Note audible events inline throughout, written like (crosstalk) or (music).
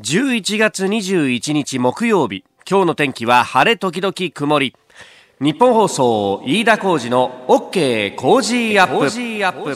11月21日木曜日。今日の天気は晴れ時々曇り。日本放送飯田浩二の OK コージーアップ。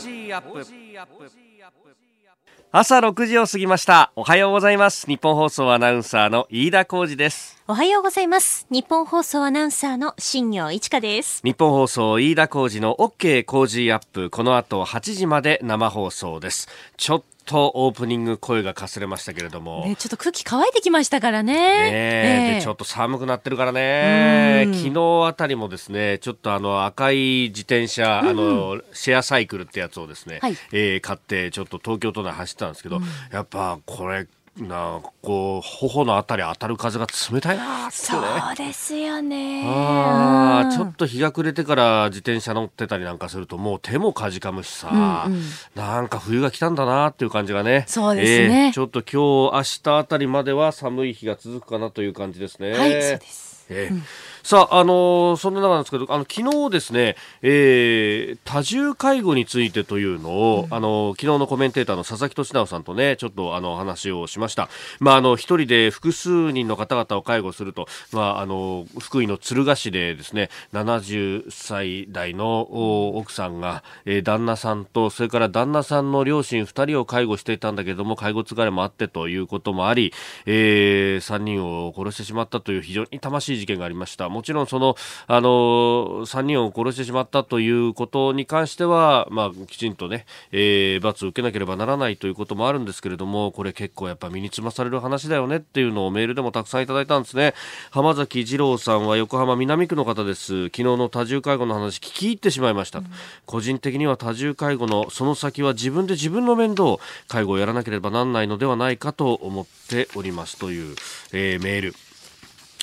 朝6時を過ぎました。おはようございます。ニッポン放送アナウンサーの飯田浩司です。おはようございます。ニッポン放送アナウンサーの新行市佳です。日本放送飯田浩二の OK コージーアップ。この後8時まで生放送です。ちょっとオープニング声がかすれましたけれども、ね、ちょっと空気乾いてきましたからね。ね、でちょっと寒くなってるからね。昨日あたりもですねちょっとあの赤い自転車、うん、あのシェアサイクルってやつをですね、はい、えー、買ってちょっと東京都内走ったんですけど、うん、やっぱこれなこう頬のあたり当たる風が冷たいなって、ね、そうですよね。あ、うん、ちょっと日が暮れてから自転車乗ってたりなんかするともう手もかじかむしさ、うんうん、なんか冬が来たんだなっていう感じがね。そうですね、えー、ちょっと今日明日あたりまでは寒い日が続くかなという感じですね。はいそうです。えー、うんさあ、あのー、そんな中なんですけど、あの昨日ですね、えー、多重介護についてというのを、うん、あの昨日のコメンテーターの佐々木俊直さんとね、ちょっとあの話をしました。まあ、あの一人で複数人の方々を介護すると、まあ、あの福井の敦賀市でですね、70歳代の奥さんが、えー、旦那さんと、それから旦那さんの両親2人を介護していたんだけども、介護疲れもあってということもあり、えー、3人を殺してしまったという非常に魂事件がありました。もちろんその、あの、3人を殺してしまったということに関しては、まあ、きちんとね、えー、罰を受けなければならないということもあるんですけれども、これ結構やっぱ身につまされる話だよねっていうのをメールでもたくさんいただいたんですね。浜崎二郎さんは横浜南区の方です。昨日の多重介護の話聞き入ってしまいました。うん、個人的には多重介護のその先は自分で自分の面倒、介護をやらなければならないのではないかと思っておりますという、えー、メール。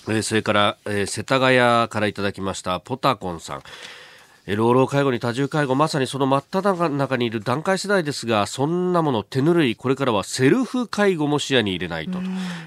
えー、それから、えー、世田谷からいただきましたポタコンさん。老老介護に多重介護まさにその真っ只中にいる段階世代ですがそんなもの手ぬるいこれからはセルフ介護も視野に入れないと。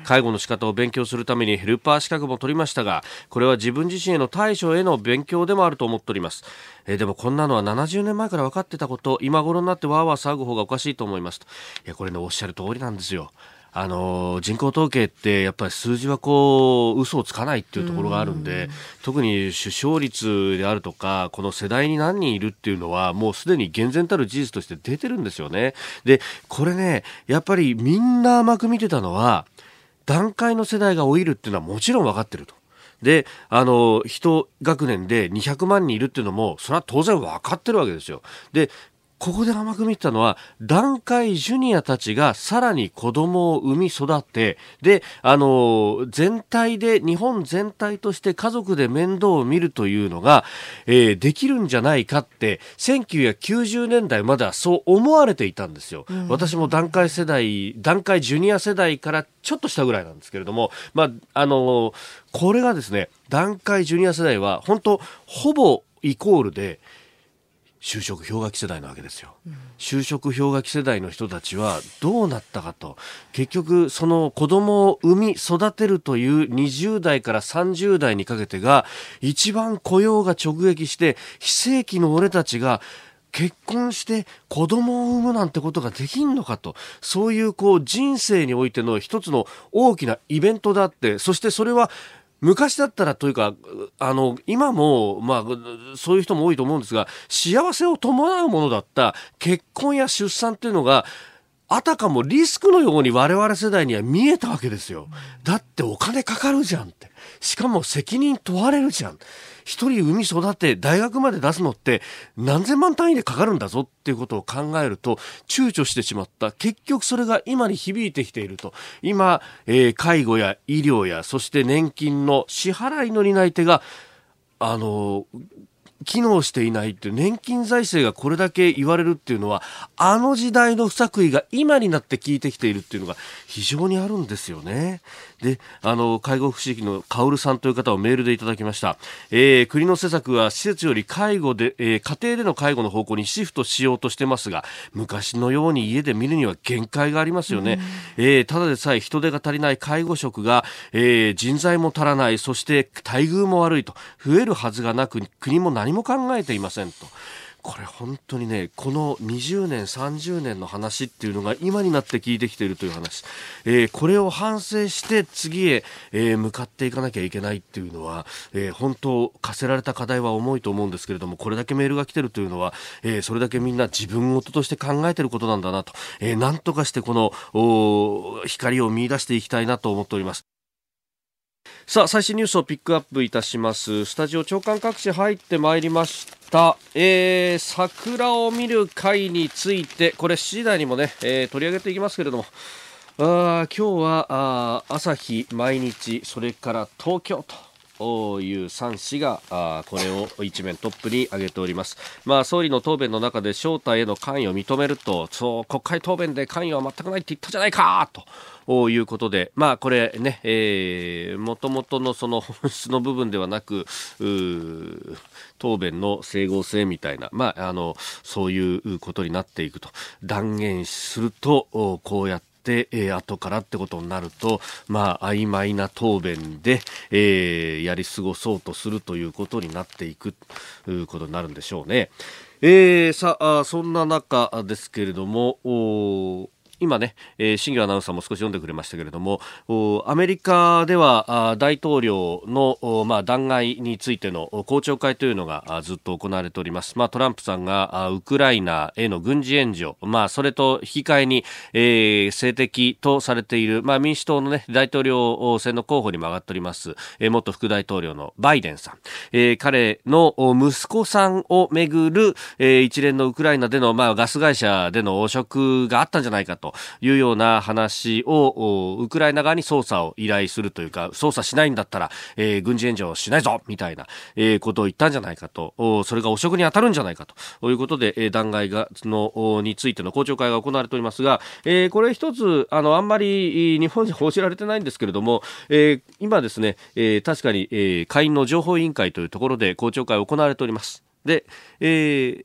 介護の仕方を勉強するためにヘルパー資格も取りましたがこれは自分自身への対処への勉強でもあると思っております、えー、でもこんなのは70年前から分かってたこと今頃になってわーわー騒ぐ方がおかしいと思いますいやこれねおっしゃる通りなんですよあの人口統計ってやっぱり数字はこう嘘をつかないっていうところがあるんで特に出生率であるとかこの世代に何人いるっていうのはもうすでに厳然たる事実として出てるんですよね。でこれねやっぱりみんな甘く見てたのは段階の世代が老いるっていうのはもちろん分かってると。で、あの、一学年で200万人いるっていうのも、それは当然分かってるわけですよ。で、ここで甘く見てたのは、団塊ジュニアたちがさらに子供を産み育って、で、あの、全体で、日本全体として家族で面倒を見るというのが、えー、できるんじゃないかって、1990年代まではそう思われていたんですよ。うん、私も団塊世代、団塊ジュニア世代からちょっとしたぐらいなんですけれども、まあ、あの、これがですね、団塊ジュニア世代は、本当ほぼイコールで、就職氷河期世代なわけですよ、うん、就職氷河期世代の人たちはどうなったかと。結局その子供を産み育てるという20代から30代にかけてが一番雇用が直撃して非正規の俺たちが結婚して子供を産むなんてことができんのかと。そういうこう人生においての一つの大きなイベントであって。そしてそれは昔だったらというか、あの、今も、まあ、そういう人も多いと思うんですが、幸せを伴うものだった結婚や出産っていうのが、あたかもリスクのように我々世代には見えたわけですよ。だってお金かかるじゃんって。しかも責任問われるじゃん。一人産み育て大学まで出すのって何千万単位でかかるんだぞっていうことを考えると躊躇してしまった結局それが今に響いてきていると今、えー、介護や医療やそして年金の支払いの担い手があの機能していないって年金財政がこれだけ言われるっていうのはあの時代の不作為が今になって効いてきているっていうのが非常にあるんですよね。で、あの介護福祉のカオルさんという方をメールでいただきました。えー、国の施策は施設より介護で、えー、家庭での介護の方向にシフトしようとしてますが昔のように家で見るには限界がありますよね。えー、ただでさえ人手が足りない介護職が、えー、人材も足らないそして待遇も悪いと増えるはずがなく国も何も考えていませんと。これ本当にね、この20年、30年の話っていうのが今になって聞いてきているという話、えー、これを反省して次へ、えー、向かっていかなきゃいけないっていうのは、えー、本当、課せられた課題は重いと思うんですけれども、これだけメールが来てるというのは、え、それだけみんな自分事として考えてることなんだなと、えー、なんとかしてこの光を見出していきたいなと思っております。さあ最新ニュースをピックアップいたします。スタジオ長官各地入ってまいりました。た。えー、桜を見る会についてこれ7時台にもね、えー、取り上げていきますけれども。あ今日はあ朝日毎日それから東京と。いう3紙があこれを一面トップに挙げております、まあ、総理の答弁の中で正体への関与を認めるとそう国会答弁で関与は全くないって言ったじゃないかということで、まあ、これね、えー、もともとのその本質の部分ではなく、答弁の整合性みたいな、まあ、あの、そういうことになっていくと。断言すると、こうやって、えー、後からってことになると、まあ、曖昧な答弁で、えー、やり過ごそうとするということになっていくということになるんでしょうね。えー、さあ、そんな中ですけれども、今ね、えー、新業アナウンサーも少し読んでくれましたけれども、アメリカでは大統領の、まあ、弾劾についての公聴会というのがずっと行われております。まあ、トランプさんがウクライナへの軍事援助、まあ、それと引き換えに、えー、性的とされている、まあ、民主党のね、大統領選の候補にも上がっております、えー、元副大統領のバイデンさん。えー、彼の息子さんをめぐる、えー、一連のウクライナでの、まあ、ガス会社での汚職があったんじゃないかと。というような話をウクライナ側に捜査を依頼するというか捜査しないんだったら、えー、軍事援助をしないぞみたいな、えー、ことを言ったんじゃないかとそれが汚職に当たるんじゃないかということで、えー、弾劾がのについての公聴会が行われておりますが、えー、これ一つあのあんまり日本で報じられてないんですけれども、えー、今ですね、えー、確かに、えー、会員の情報委員会というところで公聴会が行われております。で、えー、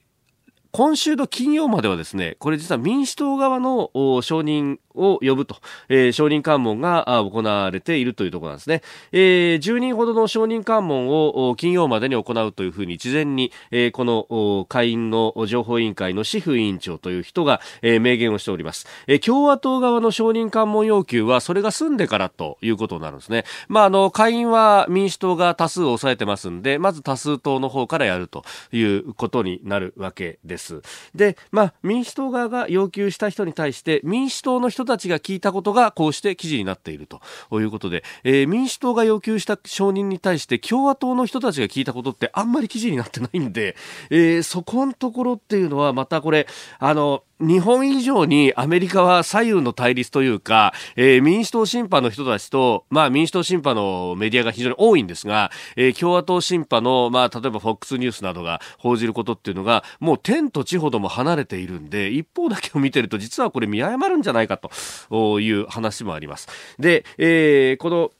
今週の金曜まではですね、これ実は民主党側の承認を呼ぶと、えー、承認喚問が行われているというところなんですね。えー、10人ほどの承認喚問を金曜までに行うというふうに事前に、えー、この会員の情報委員会のシフ委員長という人が、えー、明言をしております。えー、共和党側の承認喚問要求はそれが済んでからということになるんですね。まあ、あの、会員は民主党が多数を抑えてますんで、まず多数党の方からやるということになるわけです。で、まあ、民主党側が要求した人に対して民主党の人人たちが聞いたことがこうして記事になっているということで、えー、民主党が要求した承認に対して共和党の人たちが聞いたことってあんまり記事になってないんで、えー、そこのところっていうのはまたこれ、あの、日本以上にアメリカは左右の対立というか、えー、民主党審判の人たちと、まあ民主党審判のメディアが非常に多いんですが、えー、共和党審判の、まあ例えば FOX ニュースなどが報じることっていうのが、もう天と地ほども離れているんで、一方だけを見てると実はこれ見誤るんじゃないかという話もあります。で、えー、この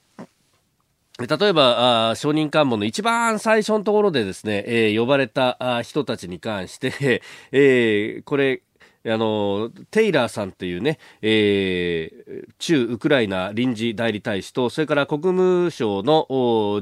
例えば、あ承認喚問の一番最初のところでですね、えー、呼ばれた人たちに関して、えー、これ、あの、テイラーさんっていうね、えー、駐ウクライナ臨時代理大使と、それから国務省の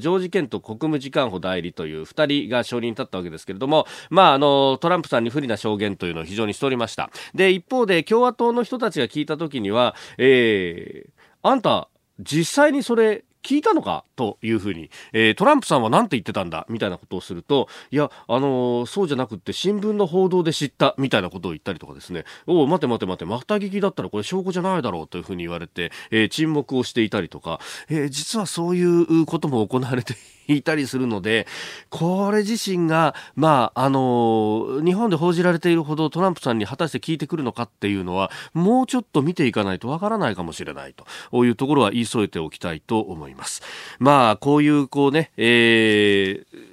ジョージ・ケント国務次官補代理という二人が承認に立ったわけですけれども、まあ、あの、トランプさんに不利な証言というのを非常にしておりました。で、一方で共和党の人たちが聞いたときには、えー、あんた、実際にそれ聞いたのかというふうに、えー、トランプさんは何て言ってたんだみたいなことをすると、いや、あのー、そうじゃなくって新聞の報道で知ったみたいなことを言ったりとかですね、お待て待て待て、また聞きだったらこれ証拠じゃないだろうというふうに言われて、えー、沈黙をしていたりとか、え実はそういうことも行われていいたりするので、これ自身が、まあ、あの、日本で報じられているほどトランプさんに果たして聞いてくるのかっていうのは、もうちょっと見ていかないとわからないかもしれないというところは言い添えておきたいと思います。まあ、こういう、こうね、えー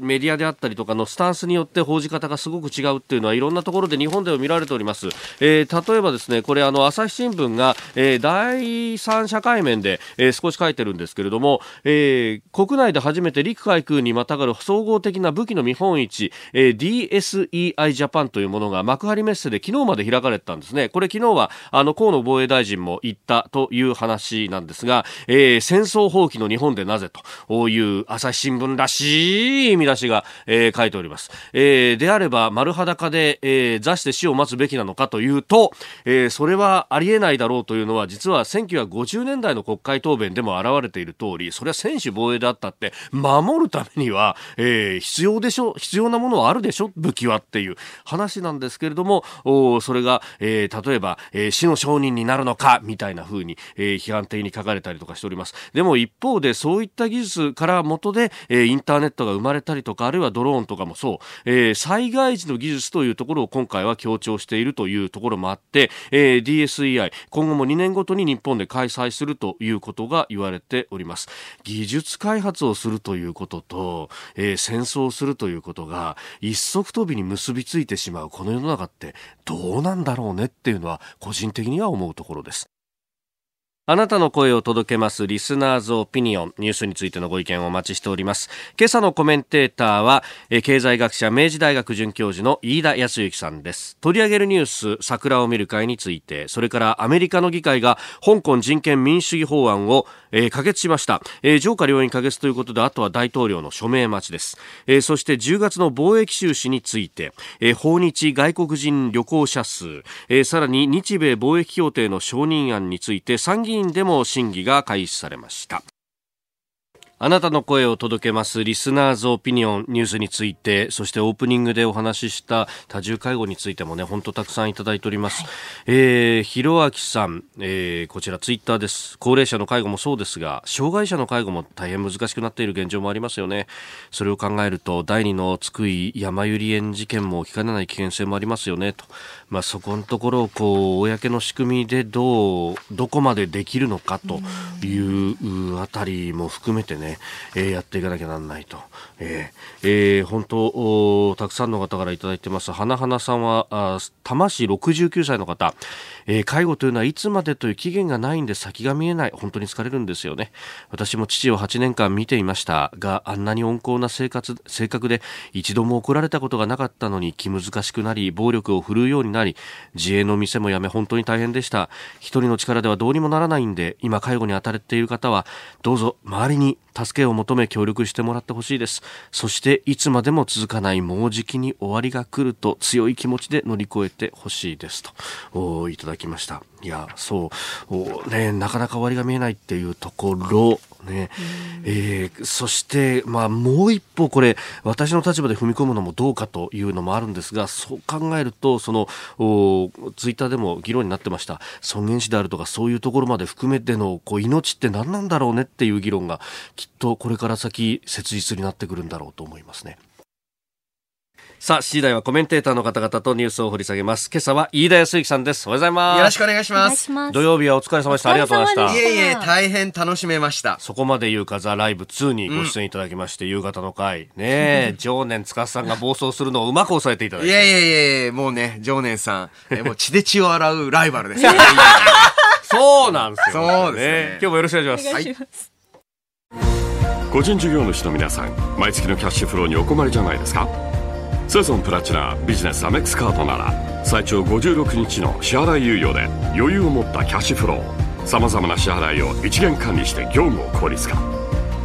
メディアであったりとかのスタンスによって報じ方がすごく違うっていうのはいろんなところで日本でも見られております。えー、例えばですね、これあの朝日新聞が、えー、第三社会面で、えー、少し書いてるんですけれども、えー、国内で初めて陸海空にまたがる総合的な武器の見本市、えー、DSEI ジャパンというものが幕張メッセで昨日まで開かれてたんですね。これ昨日はあの河野防衛大臣も言ったという話なんですが、えー、戦争放棄の日本でなぜという朝日新聞らしいしい見出しが、えー、書いております。えー、であれば丸裸で、えー、座して死を待つべきなのかというと、えー、それはありえないだろうというのは実は1950年代の国会答弁でも現れている通り、それは専守防衛であったって、守るためには、えー、必要でしょ、必要なものはあるでしょ、武器はっていう話なんですけれども、おそれが、えー、例えば、えー、死の商人になるのか、みたいな風に、えー、批判的に書かれたりとかしております。でも一方で、そういった技術から元で、えー、インターネットが生まれたりとか、あるいはドローンとかもそう、えー、災害時の技術というところを今回は強調しているというところもあって、えー、DSEI、今後も2年ごとに日本で開催するということが言われております。技術開発をするということと、えー、戦争をするということが一足飛びに結びついてしまうこの世の中ってどうなんだろうねっていうのは個人的には思うところです。あなたの声を届けますリスナーズオピニオン。ニュースについてのご意見をお待ちしております。今朝のコメンテーターは経済学者明治大学准教授の飯田康之さんです。取り上げるニュース桜を見る会についてそれからアメリカの議会が香港人権民主主義法案を、え、可決しました、え、上下両院可決ということであとは大統領の署名待ちです、え、そして10月の貿易収支について、え、訪日外国人旅行者数、え、さらに日米貿易協定の承認案について参議院院でも審議が開始されました。あなたの声を届けますリスナーズオピニオンニュースについて、そしてオープニングでお話しした多重介護についてもね、本当たくさんいただいております。はい、えー、ひろあきさん、えー、こちらツイッターです。高齢者の介護もそうですが、障害者の介護も大変難しくなっている現状もありますよね。それを考えると、第二の津久井山百合園事件も起きかねない危険性もありますよね、と。まあ、そこのところを、こう、公の仕組みでどう、どこまでできるのかというあたりも含めてね、ね、えー、やっていかなきゃなんないと。えー、えー、本当たくさんの方からいただいてます。花花さんは、あ多摩市69歳の方、えー、介護というのはいつまでという期限がないんで先が見えない。本当に疲れるんですよね。私も父を8年間見ていましたが、あんなに温厚な生活、性格で一度も怒られたことがなかったのに気難しくなり、暴力を振るうようになり、自営の店も辞め本当に大変でした。一人の力ではどうにもならないんで、今介護に当たれている方は、どうぞ周りに助けを求め協力してもらってほしいです。そしていつまでも続かないもうじきに終わりが来ると強い気持ちで乗り越えてほしいですといただきました。いや、そう、ね、なかなか終わりが見えないっていうところ、ね、えー、そして、まあ、もう一歩これ、私の立場で踏み込むのもどうかというのもあるんですが、そう考えると、その、ツイッターでも議論になってました、尊厳死であるとか、そういうところまで含めての、こう、命って何なんだろうねっていう議論が、きっとこれから先、切実になってくるんだろうと思いますね。さあ、7時台はコメンテーターの方々とニュースを掘り下げます。今朝は飯田康之さんです。おはようございます。よろしくお願いします。土曜日はお疲れ様でした。ありがとうございました。いえいえ、大変楽しめました。そこまで言うか、ザ・ライブ2にご出演いただきまして、うん、夕方の回。ねえ、常年司さんが暴走するのをうまく抑えていただいて。いやいやいやもうね、常年さん、えもう (laughs) 血で血を洗うライバルです。そうなんですよ、ね。そうですね。今日もよろしくお願いします。はい、個人事業主の皆さん、毎月のキャッシュフローにお困りじゃないですか？セゾンプラチナビジネスアメックスカードなら最長56日の支払い猶予で余裕を持ったキャッシュフローさまざまな支払いを一元管理して業務を効率化。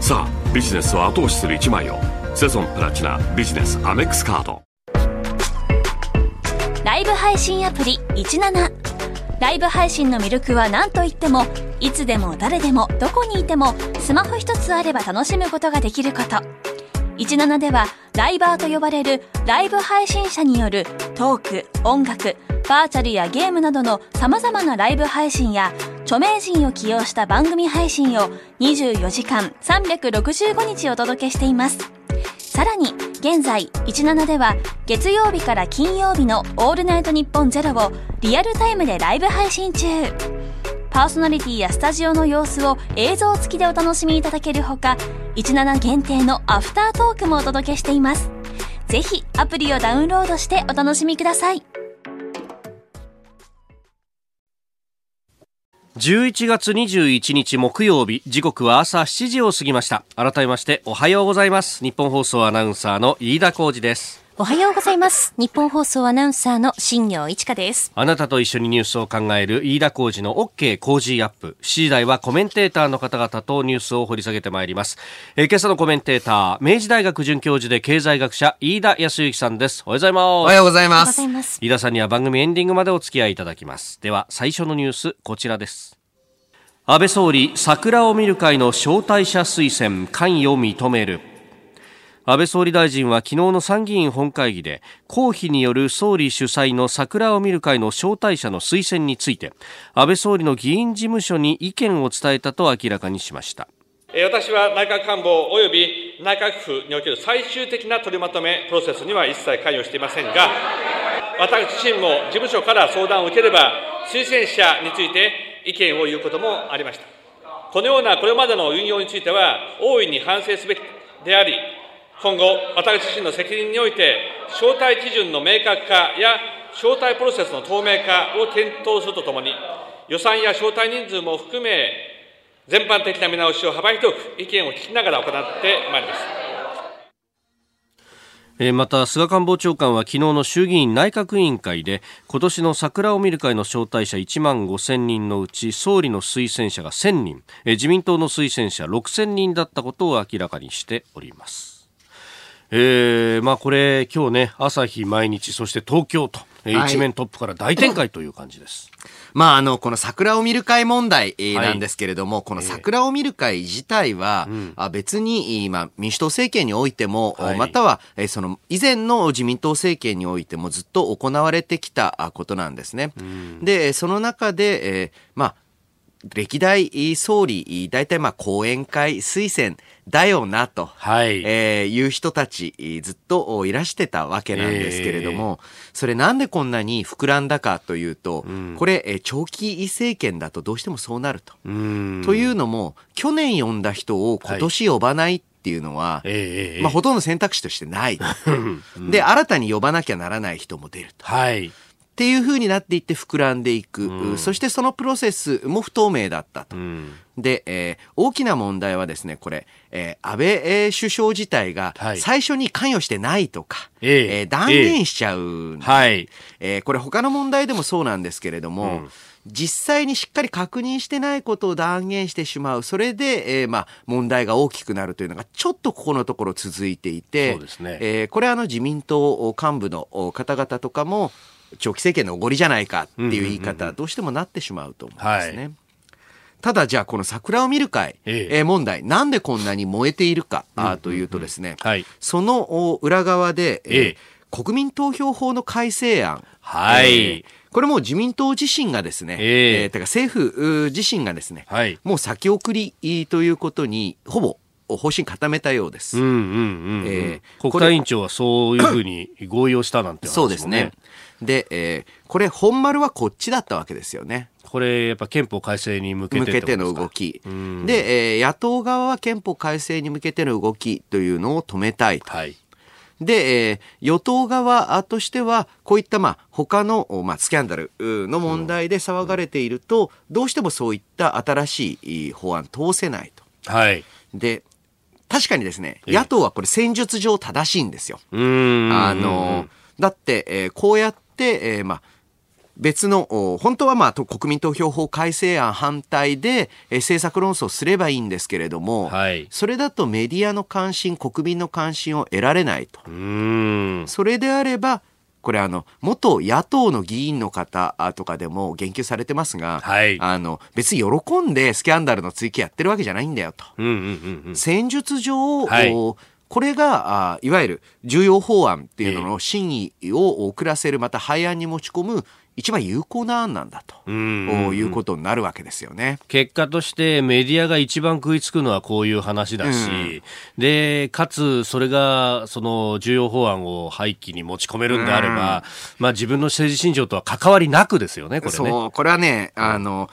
さあビジネスを後押しする一枚をセゾンプラチナビジネスアメックスカード。ライブ配信アプリ17ライブ配信の魅力は何といってもいつでも誰でもどこにいてもスマホ一つあれば楽しむことができること。17ではライバーと呼ばれるライブ配信者によるトーク、音楽、バーチャルやゲームなどの様々なライブ配信や著名人を起用した番組配信を24時間365日お届けしています。さらに現在17では月曜日から金曜日のオールナイトニッポンゼロをリアルタイムでライブ配信中。パーソナリティやスタジオの様子を映像付きでお楽しみいただけるほか、17限定のアフタートークもお届けしています。ぜひアプリをダウンロードしてお楽しみください。11月21日木曜日時刻は朝7時を過ぎました改めましておはようございます日本放送アナウンサーの飯田浩二ですおはようございます。日本放送アナウンサーの新業一華です。あなたと一緒にニュースを考える飯田浩二の OK 工事アップ。7時台はコメンテーターの方々とニュースを掘り下げてまいります。えー今朝のコメンテーター、明治大学准教授で経済学者、飯田康之さんです。おはようございます。おはようございますござい。ます。飯田さんには番組エンディングまでお付き合いいただきます。では、最初のニュース、こちらです。安倍総理、桜を見る会の招待者推薦、関与認める。安倍総理大臣は昨日の参議院本会議で公費による総理主催の桜を見る会の招待者の推薦について安倍総理の議員事務所に意見を伝えたと明らかにしました私は内閣官房及び内閣府における最終的な取りまとめプロセスには一切関与していませんが、私自身も事務所から相談を受ければ、推薦者について意見を言うこともありました。このようなこれまでの運用については、大いに反省すべきであり、今後、私自身の責任において、招待基準の明確化や招待プロセスの透明化を検討するとともに、予算や招待人数も含め、全般的な見直しを幅広く意見を聞きながら行ってまいります。また菅官房長官は昨日の衆議院内閣委員会で今年の桜を見る会の招待者1万5000人のうち総理の推薦者が1000人、自民党の推薦者6000人だったことを明らかにしております。えーまあこれ今日ね朝日毎日そして東京と、えーはい。一面トップから大展開という感じです。(laughs) まあ、あの、この桜を見る会問題えーはい。なんですけれども、この桜を見る会自体は、あ別に、まあ、民主党政権においても、はい。または、えーその、以前の自民党政権においてもずっと行われてきたあことなんですね。で、その中で、えーまあ、歴代総理、大体まあ講演会推薦だよなと、はい。えーいう人たちずっといらしてたわけなんですけれども、それなんでこんなに膨らんだかというと、これえー長期政権だとどうしてもそうなると。うん。というのも、去年呼んだ人を今年呼ばないっていうのは、えーえーえー。まあ、ほとんど選択肢としてない。(laughs) で、新たに呼ばなきゃならない人も出ると。はいっていう風になっていって膨らんでいく。そしてそのプロセスも不透明だったと。うん。で、えー大きな問題はですね、これ、えー安倍、えー首相自体がはい。最初に関与してないとか、ええ。えー断言しちゃうんです。はい。えーこれ他の問題でもそうなんですけれども、うん。実際にしっかり確認してないことを断言してしまう。それで、えーまあ、問題が大きくなるというのが、ちょっとここのところ続いていて、そうですね。えーこれはあの自民党幹部の方々とかも、長期政権のおごりじゃないかっていう言い方、どうしてもなってしまうと思うんですね。はただじゃあこの桜を見る会、ええ。えー問題、なんでこんなに燃えているか、というとですね、はい。そのお裏側で、えーええ。国民投票法の改正案、はい。えーこれも自民党自身がですね、ええ。ーてか政府自身がですね、はい。もう先送りということに、ほぼ方針固めたようです。うんうんうんうん、えー国対委員長はそういうふうに合意をしたなんて話もそうですね。で、えーこれ本丸はこっちだったわけですよね。これやっぱ憲法改正に向けて向けての動きでえー野党側は憲法改正に向けての動きというのを止めたいと。はいで、えー与党側としては、こういった、まあ、他の、まあ、スキャンダルうの問題で騒がれていると、どうしてもそういった新しい法案通せないと。はいで、確かにですね、ええ野党はこれ戦術上正しいんですよ。あの、だって、えーこうやって、えーまあ、別の、お本当はまあ、と国民投票法改正案反対で、えー政策論争すればいいんですけれども、はい。それだとメディアの関心、国民の関心を得られないと。それであれば、これあの、元野党の議員の方あとかでも言及されてますが、はい。あの、別に喜んでスキャンダルの追及やってるわけじゃないんだよと。うんうんうんうん。戦術上、はい。おこれがあいわゆる重要法案っていうのの審議を遅らせる、また廃案に持ち込む一番有効な案なんだと、いうことになるわけですよね。結果としてメディアが一番食いつくのはこういう話だし、で、かつそれがその重要法案を廃棄に持ち込めるんであれば、まあ自分の政治信条とは関わりなくですよね、これね。そう、これはね、あの、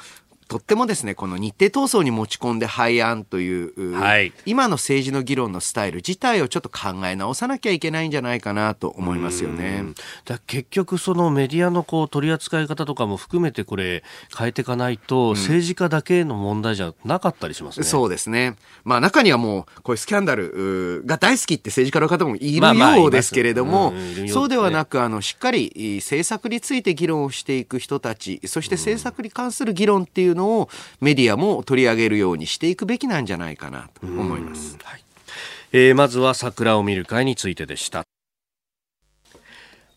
とってもですね、この日程闘争に持ち込んで廃案という、はい今の政治の議論のスタイル自体をちょっと考え直さなきゃいけないんじゃないかなと思いますよね。だ結局そのメディアのこう取り扱い方とかも含めてこれ変えていかないと政治家だけの問題じゃなかったりしますね。そうですね。まあ中にはもう、こういうスキャンダルが大好きって政治家の方もいるようですけれどもそうではなく、あの、しっかりい政策について議論をしていく人たち、そして政策に関する議論っていうのをメディアも取り上げるようにしていくべきなんじゃないかなと思います。はいえーまずは桜を見る会についてでした。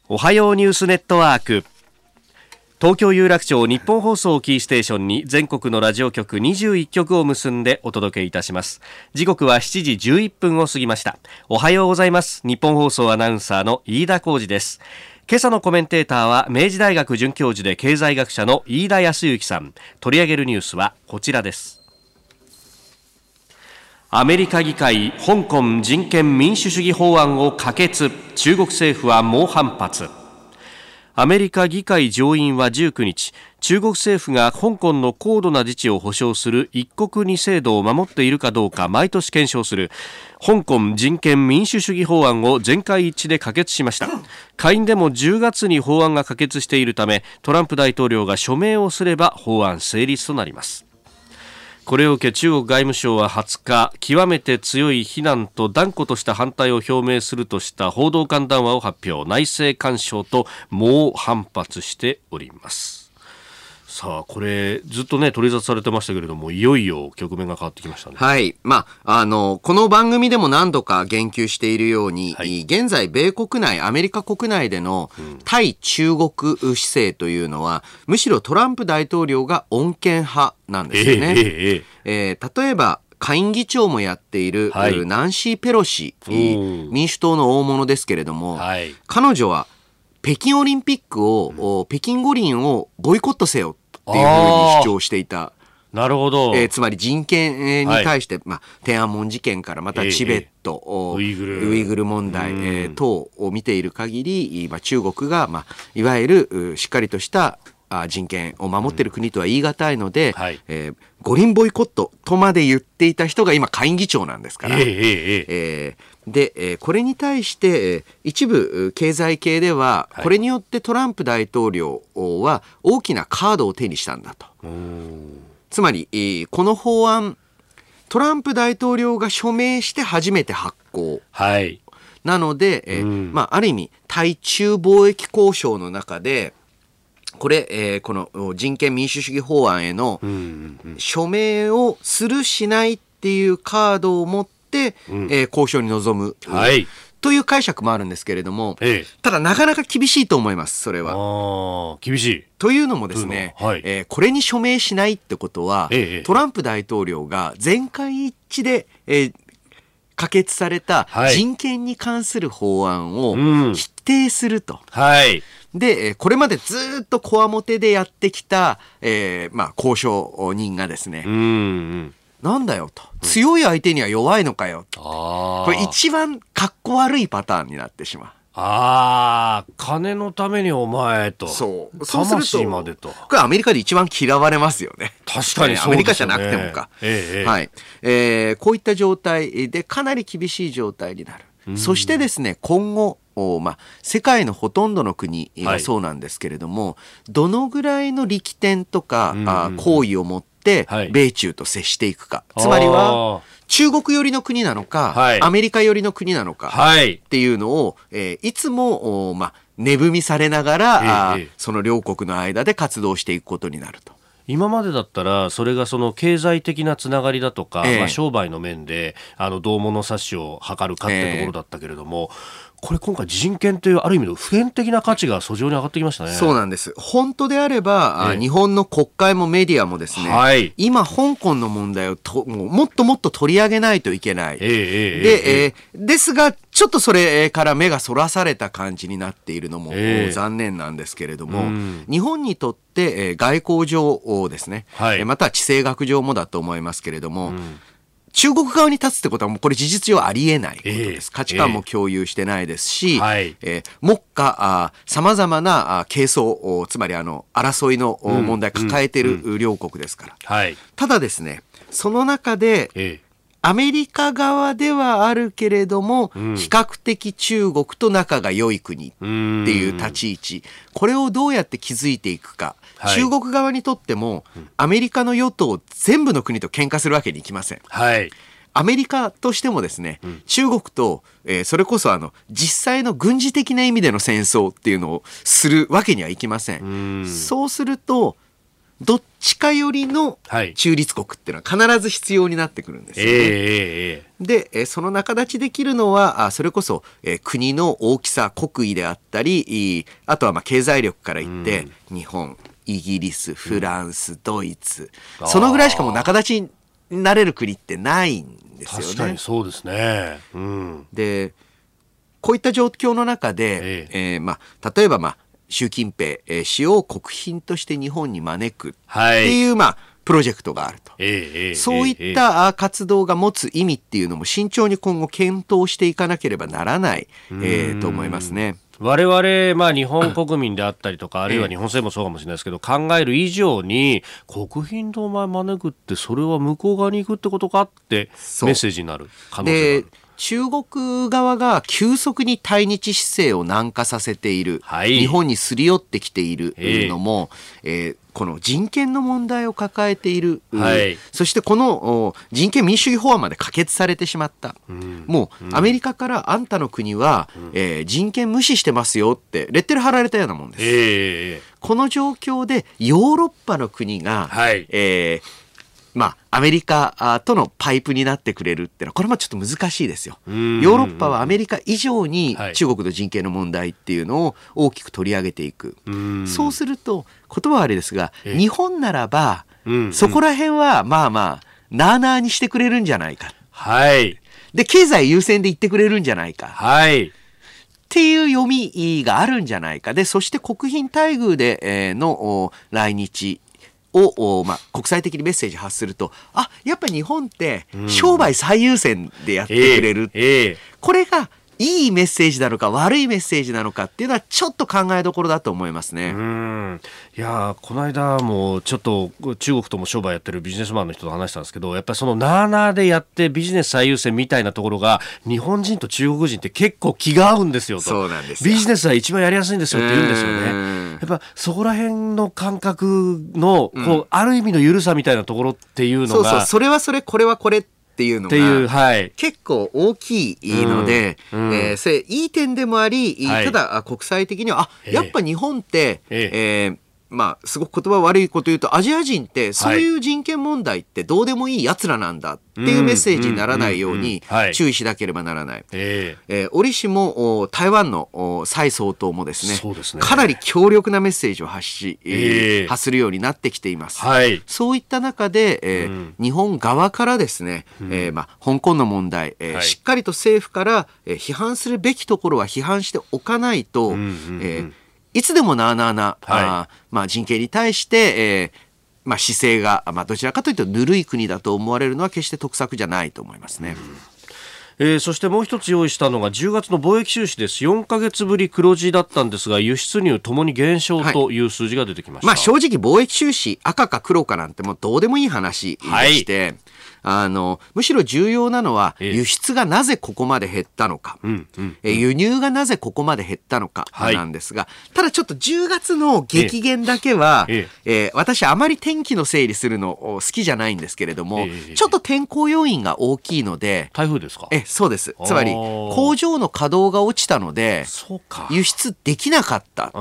おはようニュースネットワーク。東京有楽町日本放送をキーステーションに全国のラジオ局21局を結んでお届けいたします。時刻は7時11分を過ぎました。おはようございます。日本放送アナウンサーの飯田浩二です。今朝のコメンテーターは明治大学准教授で経済学者の飯田康之さん。取り上げるニュースはこちらです。アメリカ議会香港人権民主主義法案を可決中国政府は猛反発アメリカ議会上院は19日中国政府が香港の高度な自治を保障する一国二制度を守っているかどうか毎年検証する香港人権民主主義法案を全会一致で可決しました。下院でも10月に法案が可決しているためトランプ大統領が署名をすれば法案成立となります。これを受け中国外務省は20日極めて強い非難と断固とした反対を表明するとした報道官談話を発表。内政干渉と猛反発しております。さあこれずっとね取り沙汰されてましたけれどもいよいよ局面が変わってきましたね。はい。まあ、あの、この番組でも何度か言及しているように、はい。現在、米国内、アメリカ国内での対中国姿勢というのは、むしろトランプ大統領が穏健派なんですよね。えええええー例えば、下院議長もやっている、はい。ナンシー・ペロシ、ん民主党の大物ですけれども、はい。彼女は北京オリンピックを、お北京五輪をボイコットせよっていうふうに主張していた。なるほど、えーつまり人権えーに対して、まあ、天安門事件からまたええチベット、おウイグル。ウイグル問題、えー等を見ている限り、まあ、中国が、まあ、いわゆるうしっかりとしたあ人権を守っている国とは言い難いので、はい。えー五輪ボイコットとまで言っていた人が今下院議長なんですから。ええええええ。えーで、えーこれに対して、えー一部う経済系では、はい。これによってトランプ大統領は大きなカードを手にしたんだと。つまり、えーこの法案、トランプ大統領が署名して初めて発行。はい。なので、えまあ、ある意味、対中貿易交渉の中で、これ、えーこのお人権民主主義法案への署名をするしないっていうカードを持って、うん。えー交渉に臨む、はい。という解釈もあるんですけれども、ええ。ただなかなか厳しいと思います、それは。厳しい。というのもですね、ははい。えーこれに署名しないってことは、ええ。トランプ大統領が全会一致で、えー可決されたはい。人権に関する法案をうん。否定すると。はい。で、えーこれまでずーっとこわもてでやってきた、えーまあ、交渉人がですね、うんうんなんだよと。強い相手には弱いのかよ。これ一番かっこ悪いパターンになってしまう。ああ、金のためにお前と。そう。そうする魂までと。これアメリカで一番嫌われますよね。確かにねアメリカじゃなくてもか。ええええはい。えーこういった状態でかなり厳しい状態になる。そしてですね、今後、おまあ、世界のほとんどの国はいがそうなんですけれども、どのぐらいの力点とか、うんあ行為を持ってはい、米中と接していくか。つまりは、中国寄りの国なのか、はいアメリカ寄りの国なのか、はい。っていうのを、えーいつも、おまあ、値踏みされながら、ええええその両国の間で活動していくことになると。今までだったらそれがその経済的なつながりだとか、ええまあ、商売の面であのどう物差しを図るかってところだったけれども、これ今回人権というある意味の普遍的な価値が訴状に上がってきましたね。そうなんです。本当であれば、あええ。日本の国会もメディアもですね、はい。今、香港の問題をともっともっと取り上げないといけない。ええええええで、すが、ちょっとそれから目がそらされた感じになっているのも、ええ。残念なんですけれども、うん。日本にとって、えー外交上ですね、はい。えーまたは地政学上もだと思いますけれども、中国側に立つってことはもうこれ事実上ありえないことです。ええ価値観も共有してないですし、はいえー目下、さまざまなあ係争、おつまりあの争いのお問題抱えている両国ですから。はい。ただですね、その中で、ええ。アメリカ側ではあるけれども、ん比較的中国と仲が良い国っていう立ち位置、これをどうやって築いていくか、はい中国側にとっても、アメリカの与党全部の国と喧嘩するわけにいきません。はい。アメリカとしてもですね、中国と、えーそれこそあの実際の軍事的な意味での戦争っていうのをするわけにはいきません。んそうするとどっちかよりのはい中立国っていうのは必ず必要になってくるんですよね。えええええで、えーその仲立ちできるのは、あそれこそ、えー国の大きさ、国威であったり、あとはまあ経済力から言って、日本、イギリス、フランス、ドイツ、そのぐらいしかもう仲立ちになれる国ってないんですよね。確かにそうですね。うん。でこういった状況の中で、ええーまあ、例えば、まあ、習近平えー氏を国賓として日本に招くってはい。いう、まあ、プロジェクトがあると。ええええそういったあ活動が持つ意味っていうのも慎重に今後検討していかなければならない、えーと思いますね。我々、まあ、日本国民であったりとか、あるいは日本政府もそうかもしれないですけど、考える以上に、国賓とお前招くって、それは向こう側に行くってことかって、メッセージになる可能性があでる。中国側が急速に対日姿勢を軟化させている、はい。日本にすり寄ってきているええのも、えーこの人権の問題を抱えている、はい。そしてこのお人権民主主義法案まで可決されてしまった、もうアメリカからあんたの国は、えー人権無視してますよってレッテル貼られたようなもんです。ええええ。この状況でヨーロッパの国が、はい。えーまあ、アメリカあとのパイプになってくれるってのは、これもちょっと難しいですよ。ヨんーロッパはアメリカ以上にはい中国の人権の問題っていうのを大きく取り上げていく。んそうすると、言葉はあれですが、ええ日本ならば、うんそこら辺はまあまあ、なあなあにしてくれるんじゃないか。はい。で、経済優先で言ってくれるんじゃないか。はい。っていう読みがあるんじゃないか。で、そして国賓待遇で、えーのお来日を、おまあ、国際的にメッセージ発すると、あ、やっぱ日本って商売最優先でやってくれる。ええこれがいいメッセージなのか悪いメッセージなのかっていうのはちょっと考えどころだと思いますね。うん。いやーこの間もちょっと中国とも商売やってるビジネスマンの人と話したんですけどやっぱりそのなあなあでやってビジネス最優先みたいなところが日本人と中国人って結構気が合うんですよと。そうなんですよ。ビジネスは一番やりやすいんですよって言うんですようん。ねやっぱそこら辺の感覚のこう、ある意味の緩さみたいなところっていうのが。そうそう、それはそれ、これはこれっていうのが。はい。結構大きいので、うんうん。えーそれいい点でもあり、はい。ただあ国際的にはあええ。やっぱ日本って、え。えーまあすごく言葉悪いこと言うとアジア人ってそういう人権問題ってどうでもいい奴らなんだっていうメッセージにならないように注意しなければならない。ええ。ー折しもお台湾のお蔡総統もですねそうですね。かなり強力なメッセージを発し、えーええ。発するようになってきています。えはい。そういった中で、えーうん。日本側からですね、えーまあ、香港の問題、えーはい。しっかりと政府から、えー批判するべきところは批判しておかないと、んうんうん。えーいつでもなあなあな、はい。あーまあ、人権に対して、えーまあ、姿勢が、まあ、どちらかというとぬるい国だと思われるのは決して得策じゃないと思いますね。えーそしてもう一つ用意したのが10月の貿易収支です。4か月ぶり黒字だったんですが輸出入ともに減少とい。う数字が出てきました、まあ正直貿易収支赤か黒かなんてもうどうでもいい話でして、あのむしろ重要なのはええ。輸出がなぜここまで減ったのか、うん輸入がなぜここまで減ったのかはい。なんですが、ただちょっと10月の激減だけは、ええー私あまり天気の整理するのお好きじゃないんですけれども、ええちょっと天候要因が大きいので、台風ですか？えそうです。つまり工場の稼働が落ちたので輸出できなかった。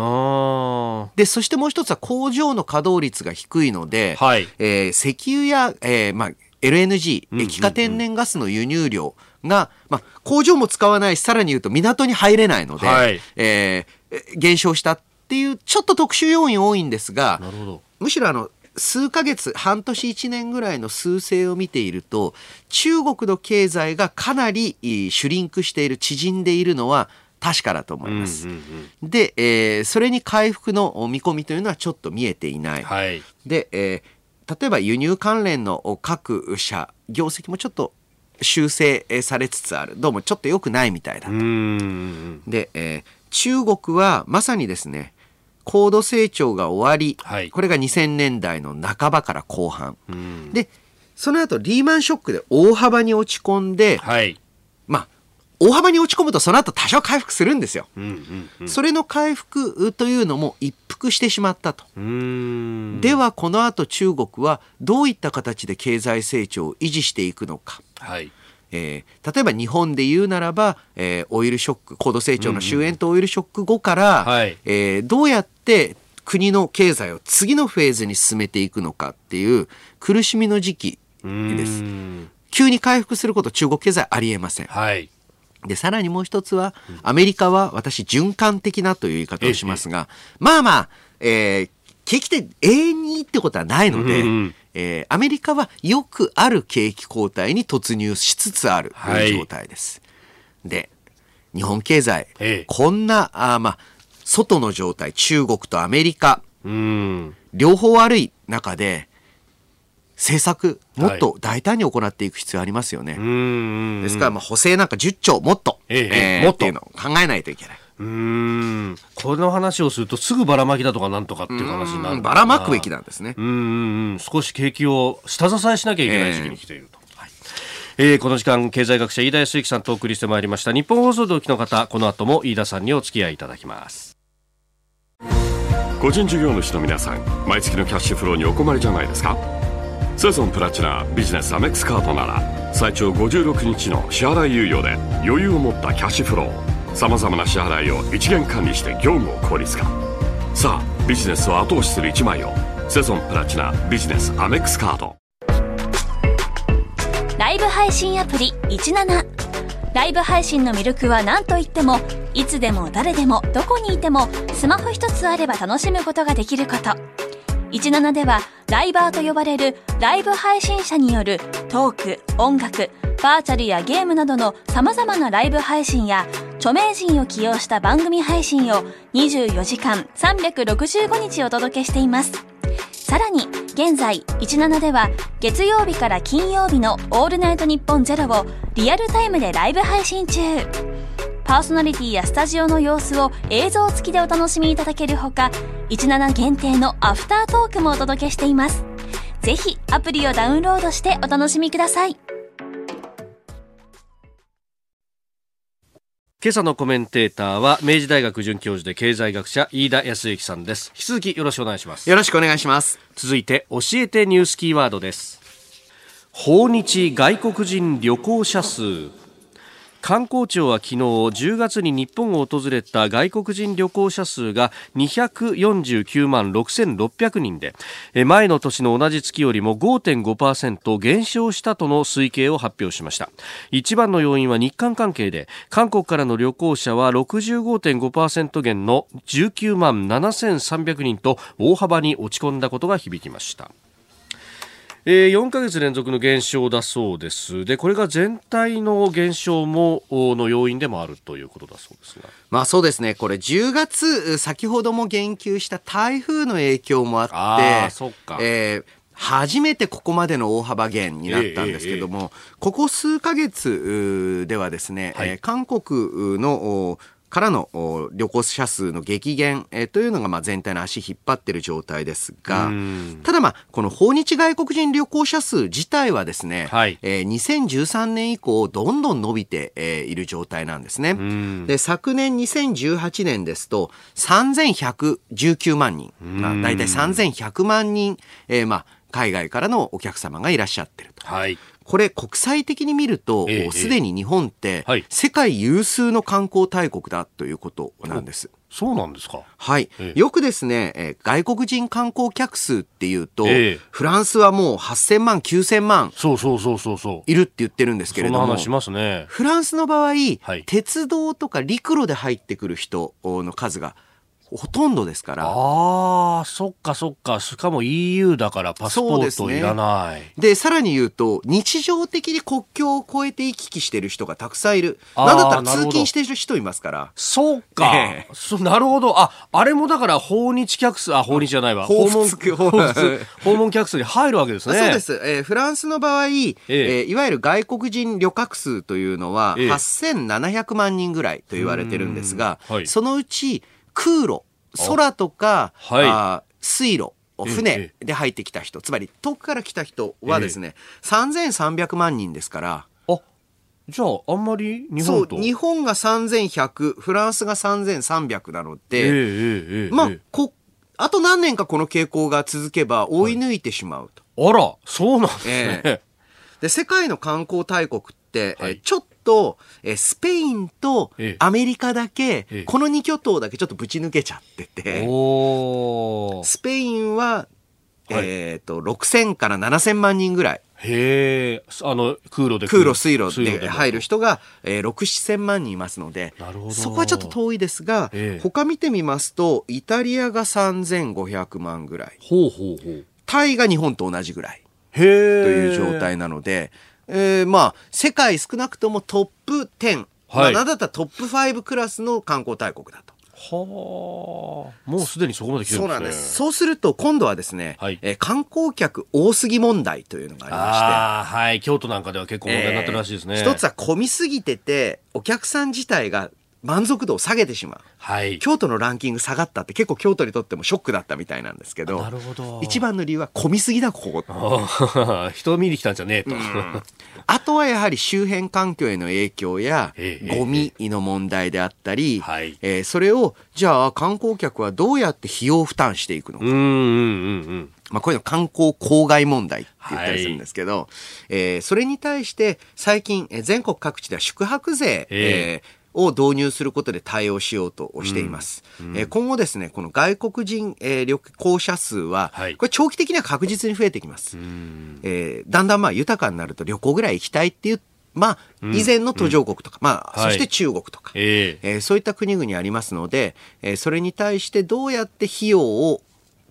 で、そしてもう一つは工場の稼働率が低いので、はい。えー石油や、えーまあ、LNG、うんうん液化天然ガスの輸入量が、まあ、工場も使わないし、さらに言うと港に入れないので、はい。えー減少したっていう、ちょっと特殊要因多いんですが、むしろあの、数ヶ月、半年1年ぐらいの数勢を見ていると、中国の経済がかなりシュリンクしている、縮んでいるのは確かだと思います。うんうんうん。で、えーそれに回復の見込みというのはちょっと見えていない。はい。で、えー例えば輸入関連の各社、業績もちょっと修正えーされつつある。どうもちょっと良くないみたいだうーん。で、えー中国はまさにですね高度成長が終わり、はい。これが2000年代の半ばから後半。うん。でその後リーマンショックで大幅に落ち込んで、はい。まあ大幅に落ち込むとその後多少回復するんですよ、うんうんうん。それの回復というのも一服してしまったと。ではこの後中国はどういった形で経済成長を維持していくのかはい。えー例えば日本で言うならば、えーオイルショック高度成長の終焉とオイルショック後から、はいえーどうやって国の経済を次のフェーズに進めていくのかっていう苦しみの時期です。急に回復すること中国経済ありえません。はい。でさらにもう一つは、アメリカは私循環的なという言い方をしますが、まあまあ、えー景気って永遠にいいってことはないので、うんうんえーアメリカはよくある景気後退に突入しつつあるはい状態です。で、日本経済、ええこんな、あーまあ、外の状態、中国とアメリカ、うーん。両方悪い中で、政策、もっと大胆に行っていく必要ありますよね。うーん。ですから、まあ、補正なんか10兆もっと、ええええもっとっていうのを考えないといけない。うーん。この話をするとすぐばらまきだとかなんとかっていう話になるうんばらまくべきだ。なんですね。うん。少し景気を下支えしなきゃいけない時期に来ていると。はいえーこの時間経済学者飯田康之さんとお送りしてまいりました日本放送でお聞きの方この後も飯田さんにお付き合いいただきます個人事業主の皆さん毎月のキャッシュフローにお困りじゃないですか？セゾンプラチナビジネスアメックスカードなら最長56日の支払い猶予で余裕を持ったキャッシュフローさまざまな支払いを一元管理して業務を効率化。さあビジネスを後押しする一枚を。セゾンプラチナビジネスアメックスカードライブ配信アプリ17ライブ配信の魅力は何といってもいつでも誰でもどこにいてもスマホ一つあれば楽しむことができること。17ではライバーと呼ばれるライブ配信者によるトーク音楽バーチャルやゲームなどの様々なライブ配信や著名人を起用した番組配信を24時間365日お届けしています。さらに現在17では月曜日から金曜日の「オールナイトニッポンゼロをリアルタイムでライブ配信中。パーソナリティやスタジオの様子を映像付きでお楽しみいただけるほか17限定のアフタートークもお届けしています。ぜひアプリをダウンロードしてお楽しみください。今朝のコメンテーターは明治大学准教授で経済学者飯田康之さんです。引き続きよろしくお願いします。よろしくお願いします。続いて教えてニュースキーワードです。訪日外国人旅行者数観光庁は昨日10月に日本を訪れた外国人旅行者数が249万6600人で前の年の同じ月よりも5.5%減少したとの推計を発表しました。一番の要因は日韓関係で韓国からの旅行者は65.5%減の19万7300人と大幅に落ち込んだことが響きました。えー、4ヶ月連続の減少だそうです。で、これが全体の減少もおの要因でもあるということだそうですが。まあそうですね、これ10月、先ほども言及した台風の影響もあって、あーそっかえー初めてここまでの大幅減になったんですけども、ここ数ヶ月ではですね、はいえー韓国のおからのお旅行者数の激減、えーというのがまあ全体の足引っ張っている状態ですがうん、ただまあ、この訪日外国人旅行者数自体はですね、はいえー2013年以降どんどん伸びて、えーいる状態なんですね。んで昨年2018年ですと3119万人、まあ、大体3100万人、えーまあ、海外からのお客様がいらっしゃってると。はい。これ国際的に見るとええすで、に日本ってはい世界有数の観光大国だということなんです。そうなんですか。はいえ。えよくですね、えー外国人観光客数っていうと、ええフランスはもう8000万、9000万そうそうそうそうそう。いるって言ってるんですけれども話、しますね。フランスの場合、はい鉄道とか陸路で入ってくる人の数がほとんどですから。ああ、そっかそっか。しかも EU だからパスポートいらない。で、さらに言うと、日常的に国境を越えて行き来してる人がたくさんいる。なんだったら通勤してる人いますから。そうか、ええそなるほど。あ、あれもだから訪日客数、あ、訪日じゃないわ。訪問、仏訪問訪問客数に入るわけですね。(laughs) そうです、えーフランスの場合、えーえいわゆる外国人旅客数というのは、ええ8700万人ぐらいと言われてるんですが、うんはいそのうち空路、空とか、はい。あー水路、え船えで入ってきた人、つまり遠くから来た人はですね、3300万人ですから、あ、じゃあ、あんまり日そう、本と。日本が3100、フランスが3300なので、ええええええ。まあ、こ、あと何年かこの傾向が続けば追い抜いてしまうと。あら、そうなんですね。えで、世界の観光大国って、はい。えちょっと、えスペインとええ。アメリカだけ、ええ。この2巨頭だけちょっとぶち抜けちゃってて、スペインは、はい。えっ、と、6000から7000万人ぐらい、へえ、あの、空路で来空る。路、水路でも入る人が、えー、6、7000万人いますのでそこはちょっと遠いですが、ええ。他見てみますと、イタリアが3500万ぐらい、ほうほうほう。タイが日本と同じぐらい。へえ。という状態なので、えーまあ、世界少なくともトップ10、まあ、はいなんだったらトップ5クラスの観光大国だと。はあ。もうすでにそこまで来てるんですね。そうなんです。そうすると、今度はですね、はいえー観光客多すぎ問題というのがありまして、ああ、はい。京都なんかでは結構問題になってるらしいですね。えー一つは混みすぎてて、お客さん自体が満足度を下げてしまう。はい。京都のランキング下がったって結構京都にとってもショックだったみたいなんですけど、なるほど。一番の理由は混みすぎだ、ここ。人を見に来たんじゃねえと。あとはやはり周辺環境への影響やええ、ゴミの問題であったり、はいえーそれを、じゃあ観光客はどうやって費用負担していくのか。うんうんうんうん。まあ、こういうの観光公害問題って言ったりするんですけど、えーそれに対して最近、えー全国各地では宿泊税、ええーを導入することで対応しようとしています。えー今後ですね、この外国人、えー旅行者数は、はい。これ長期的には確実に増えてきます。えーだんだんまあ豊かになると旅行ぐらい行きたいっていう、まあ、以前の途上国とか、まあ、はい。そして中国とか、ええ。えーそういった国々ありますので、えーそれに対してどうやって費用を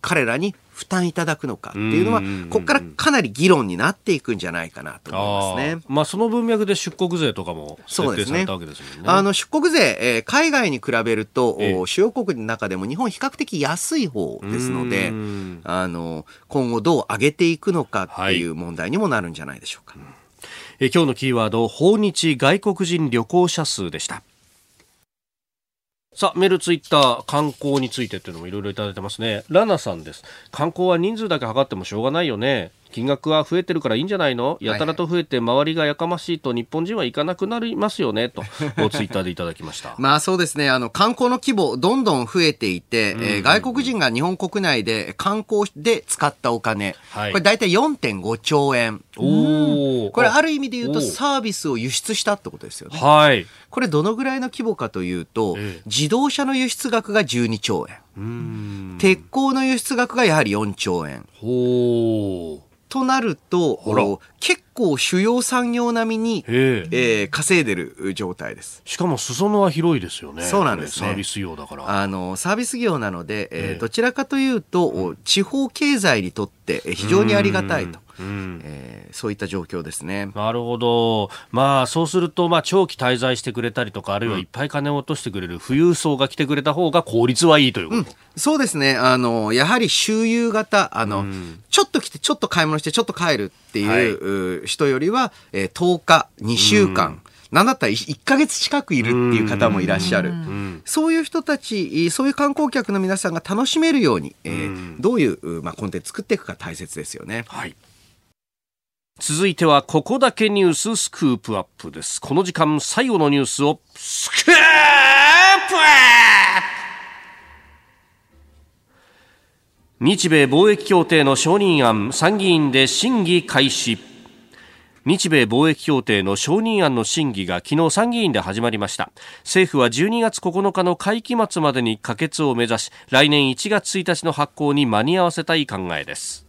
彼らに負担いただくのかっていうのはここからかなり議論になっていくんじゃないかなと思いますあねー。まあその文脈で出国税とかも設そうですね定されたわけですもんね。あの出国税、えー海外に比べると、主要国の中でも日本比較的安い方ですのでうん、あの今後どう上げていくのかっていう問題にもなるんじゃないでしょうか。え今日のキーワード、訪日外国人旅行者数でした。さあ、メール、ツイッター、観光についてっていうのもいろいろいただいてますね。ラナさんです。観光は人数だけ測ってもしょうがないよね。金額は増えてるからいいんじゃないの？やたらと増えて周りがやかましいと日本人は行かなくなりますよね。と、おツイッターでいただきました。(laughs) まあそうですね、あの、観光の規模、どんどん増えていて、えー外国人が日本国内で観光で使ったお金、はいこれ大体4.5兆円。これある意味で言うとおサービスを輸出したってことですよね。はい。これどのぐらいの規模かというと、ええ自動車の輸出額が12兆円。鉄鋼の輸出額がやはり4兆円。ほー。となると結構主要産業並みに、へえ。えー稼いでる状態です。しかも裾野は広いですよね。そうなんですねサービス業だから。あの、サービス業なので、えーええどちらかというと、お地方経済にとってえー非常にありがたいと。うん。えーそういった状況ですね。なるほど。まあ、そうすると、まあ、長期滞在してくれたりとか、あるいはいっぱい金を落としてくれる富裕層が来てくれた方が効率はいいということ。そうですね。あの、やはり周遊型、あの、んちょっと来て、ちょっと買い物して、ちょっと帰るっていう、人よりは、えー10日、2週間、なんだったら1ヶ月近くいるっていう方もいらっしゃる。んそういう人たち、そういう観光客の皆さんが楽しめるように、えーうんどういう、まあ、コンテンツ作っていくか大切ですよね。はい。続いては、ここだけニューススクープアップです。この時間、最後のニュースを、スクープアップ日米貿易協定の承認案、参議院で審議開始。日米貿易協定の承認案の審議が昨日参議院で始まりました。政府は12月9日の会期末までに可決を目指し来年1月1日の発行に間に合わせたい考えです。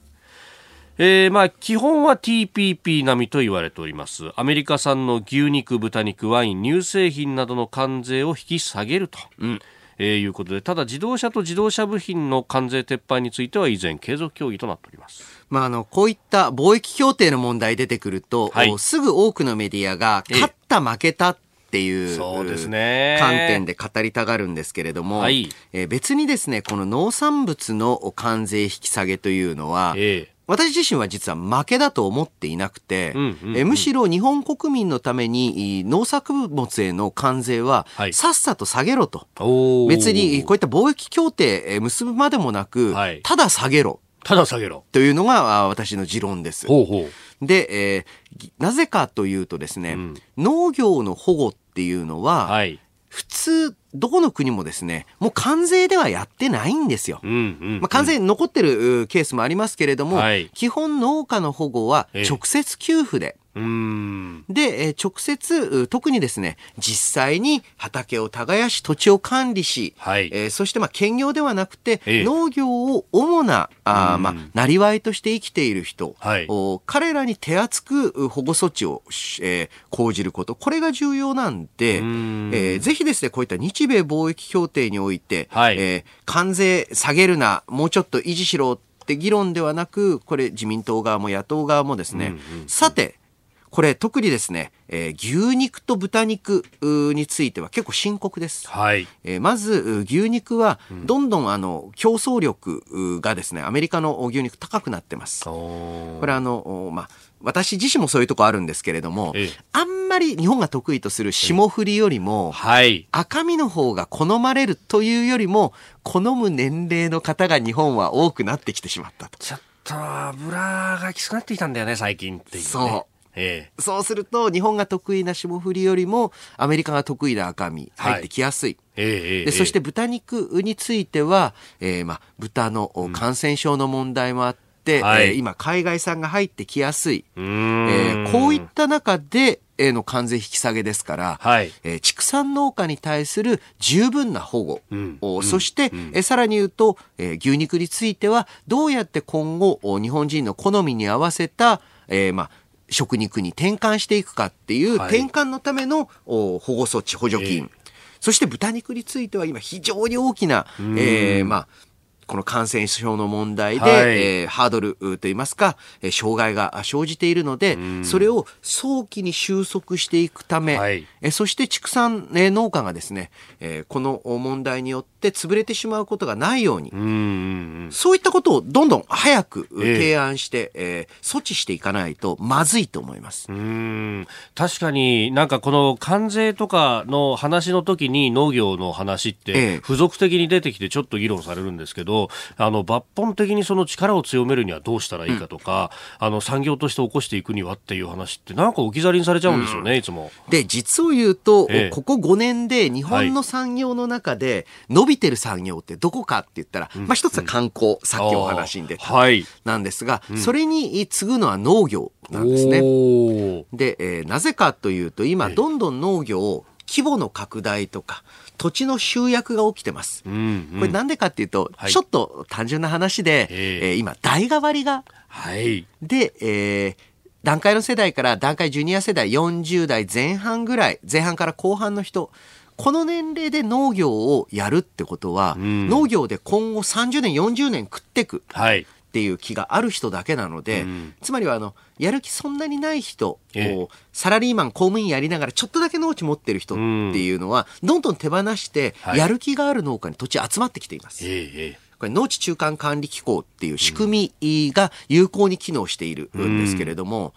えーまあ、基本は TPP 並みと言われております。アメリカ産の牛肉、豚肉、ワイン、乳製品などの関税を引き下げると、ええーいうことで、ただ自動車と自動車部品の関税撤廃については依然継続協議となっております。まあ、あの、こういった貿易協定の問題出てくると、はい。すぐ多くのメディアが、ええ勝った負けたっていう、そうですね。観点で語りたがるんですけれども、はい。えー別にですね、この農産物の関税引き下げというのは、ええ私自身は実は負けだと思っていなくて、うんうんうんえむしろ日本国民のためにい農作物への関税ははいさっさと下げろと。おー別にこういった貿易協定え結ぶまでもなく、はいただ下げろただ下げろ。というのがあ私の持論です。ほうほう。で、えーぎなぜかというとですね、ん農業の保護っていうのは、はい。普通、どこの国もですね、もう関税ではやってないんですよ。うんうん。まあ、関税残ってるうケースもありますけれども、はい基本農家の保護はええ直接給付で、うーん。で、えー直接、う特にですね、実際に畑を耕し、土地を管理し、はい。えーそしてまあ兼業ではなくて、ええ。農業を主な、あまあ、なりわいとして生きている人、はい。お彼らに手厚くう保護措置をし、えー講じること、これが重要なんで、ん。えーぜひですね、こういった日米貿易協定において、はい。えー関税下げるな、もうちょっと維持しろって議論ではなく、これ自民党側も野党側もですね、さて、これ特にですね、えー牛肉と豚肉うについては結構深刻です。はい。えーまず、う牛肉は、どんどんあの、競争力うがですね、アメリカの牛肉高くなってます。これあの、おまあ、私自身もそういうとこあるんですけれどもええ、あんまり日本が得意とする霜降りよりも、はい。赤身の方が好まれるというよりも、好む年齢の方が日本は多くなってきてしまったと。ちょっと油がきつくなってきたんだよね、最近っていう、ね。そう。えそうすると、日本が得意な霜降りよりも、アメリカが得意な赤身、入ってきやすい。え。ええええ。でそして豚肉については、えーまあ、豚のお感染症の問題もあって、はいえー今、海外産が入ってきやすい。えーこういった中で、えーの関税引き下げですから、はいえー畜産農家に対する十分な保護、うんおそして、えーさらに言うと、えー牛肉についてはどうやって今後お日本人の好みに合わせた、えーまあ食肉に転換していくかっていうはい。転換のためのお保護措置、補助金、そして豚肉については今非常に大きな、えーまあこの感染症の問題で、はい。えーハードルといいますか、えー障害が生じているので、それを早期に収束していくため、はい。えーそして畜産、えー農家がですね、えーこの問題によって潰れてしまうことがないように、うん。そういったことをどんどん早くええ。提案して、えー措置していかないとまずいと思います。うーん。確かになんかこの関税とかの話の時に農業の話っええ。て付属的に出てきてちょっと議論されるんですけど、あの抜本的にその力を強めるにはどうしたらいいかとか、あの産業として起こしていくにはっていう話ってなんか置き去りにされちゃうんですよね、いつも。で、実を言うと、ええ。ここ5年で日本の産業の中で伸びてる産業ってどこかって言ったら、まあ一つは観光、さっきお話に出た。はい。なんですが、それに次ぐのは農業なんですね。で、えーなぜかというと、今、どんどん農業を規模の拡大とか、土地の集約が起きてます。うんうんこれなんでかっていうと、はいちょっと単純な話で、えええー今、代替わりが、はい。で、えー段階の世代から段階ジュニア世代40代前半ぐらい、前半から後半の人、この年齢で農業をやるってことは、ん農業で今後30年、40年食ってく。はい。っていう気がある人だけなので、うん。つまりはあのやる気そんなにない人、ええ。こうサラリーマン公務員やりながらちょっとだけ農地持ってる人っていうのは、どんどん手放して、はい。やる気がある農家に土地集まってきています。えええこれ農地中間管理機構っていう仕組みが有効に機能しているんですけれども、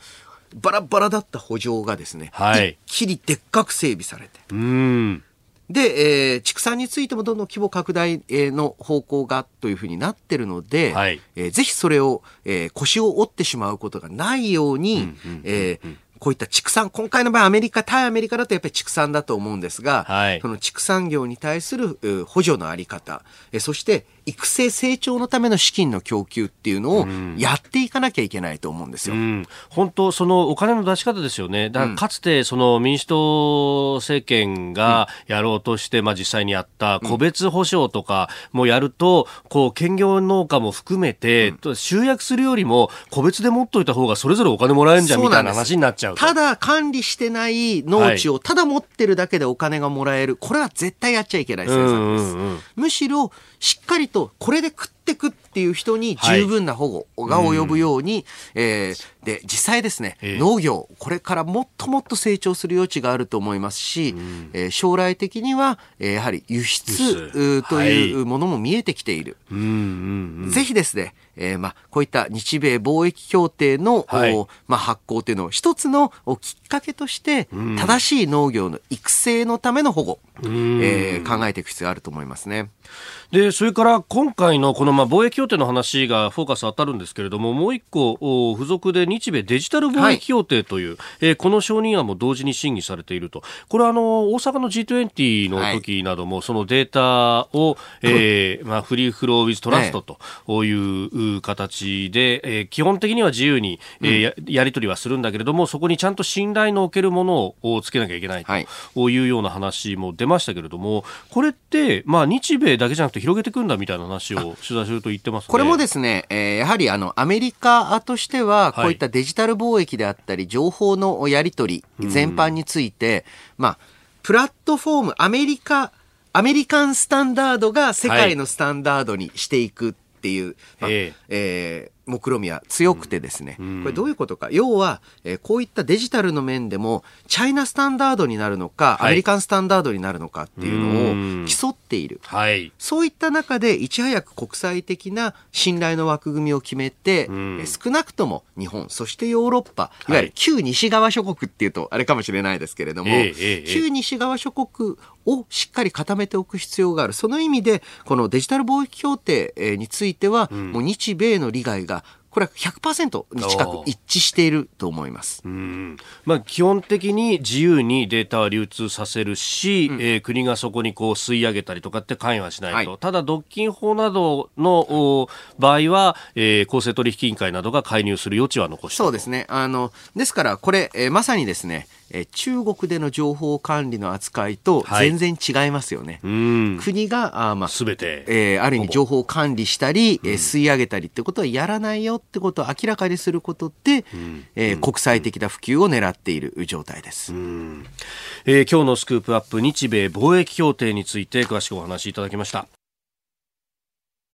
バラバラだった補助がですね、はい。一気にでっかく整備されて、えうん。で、えー畜産についてもどんどん規模拡大えーの方向がというふうになってるので、はい。えーぜひそれを、えー腰を折ってしまうことがないように、えーこういった畜産、今回の場合アメリカ、対アメリカだとやっぱり畜産だと思うんですが、はい。その畜産業に対するう補助のあり方、えーそして育成成長のための資金の供給っていうのをやっていかなきゃいけないと思うんですよ。うん、本当、そのお金の出し方ですよね。だかつてその民主党政権がやろうとして、まあ実際にやった個別保証とかもやると、こう兼業農家も含めて、集約するよりも個別で持っといた方がそれぞれお金もらえるんじゃんみたいな話になっちゃうただ管理してない農地をただ持ってるだけでお金がもらえる、これは絶対やっちゃいけない政策です。むしろしっかりとこれで食ってくっていう人に十分な保護が及ぶように、はい、えー、で実際ですね、えー、農業これからもっともっと成長する余地があると思いますし、うん、えー、将来的には、えー、やはり輸出というものも見えてきている、はい、ぜひですね、えー、まあこういった日米貿易協定の、はい、まあ、発行というのを一つのきっかけとして、正しい農業の育成のための保護、えー、考えていく必要があると思いますね。でそれから今回のこのまあ貿易協定の話がフォーカス当たるんですけれどももう一個付属で日米デジタル貿易協定という、はい、えー、この承認案も同時に審議されていると。これはあの大阪の G20 の時なども、そのデータを、えー (laughs) まあ、フリーフローウィズトラストという形で、えー、基本的には自由に、えー、ややり取りはするんだけれどもそこにちゃんと信頼のおけるものをつけなきゃいけないとい。うような話も出ましたけれどもこれって、まあ、日米だけじゃなくて広げていくんだみたいな話を取材すると言ってね、これもですね、えー、やはりあのアメリカとしてはこういったデジタル貿易であったり情報のやり取り全般について、まあプラットフォームアメリカアメリカンスタンダードが世界のスタンダードにしていくっていう、はい、えー、えー目論みは強くてですね、これどういうことか。要は、えー、こういったデジタルの面でも、チャイナスタンダードになるのか、アメリカンスタンダードになるのかっていうのを競っている。はい、そういった中で、いち早く国際的な信頼の枠組みを決めて、え少なくとも日本、そしてヨーロッパ、いわゆる旧西側諸国っていうと、あれかもしれないですけれども、旧西側諸国をしっかり固めておく必要がある。その意味で、このデジタル貿易協定については、もう日米の利害がこれは100%に近く一致していると思います。まあ、基本的に自由にデータは流通させるし、うん、えー、国がそこにこう吸い上げたりとかって関与はしないと。はい、ただ、独禁法などの場合は、えー、公正取引委員会などが介入する余地は残してそうですね。あの、ですから、これ、えー、まさにですね、え中国での情報管理の扱いと全然違いますよね。はい、国があ、まあ、全て、えー、ある意味情報を管理したり、えー、吸い上げたりってことはやらないよってことを明らかにすることで、うん、えー、国際的な普及を狙っている状態です、えー、今日のスクープアップ日米貿易協定について詳しくお話しいただきました。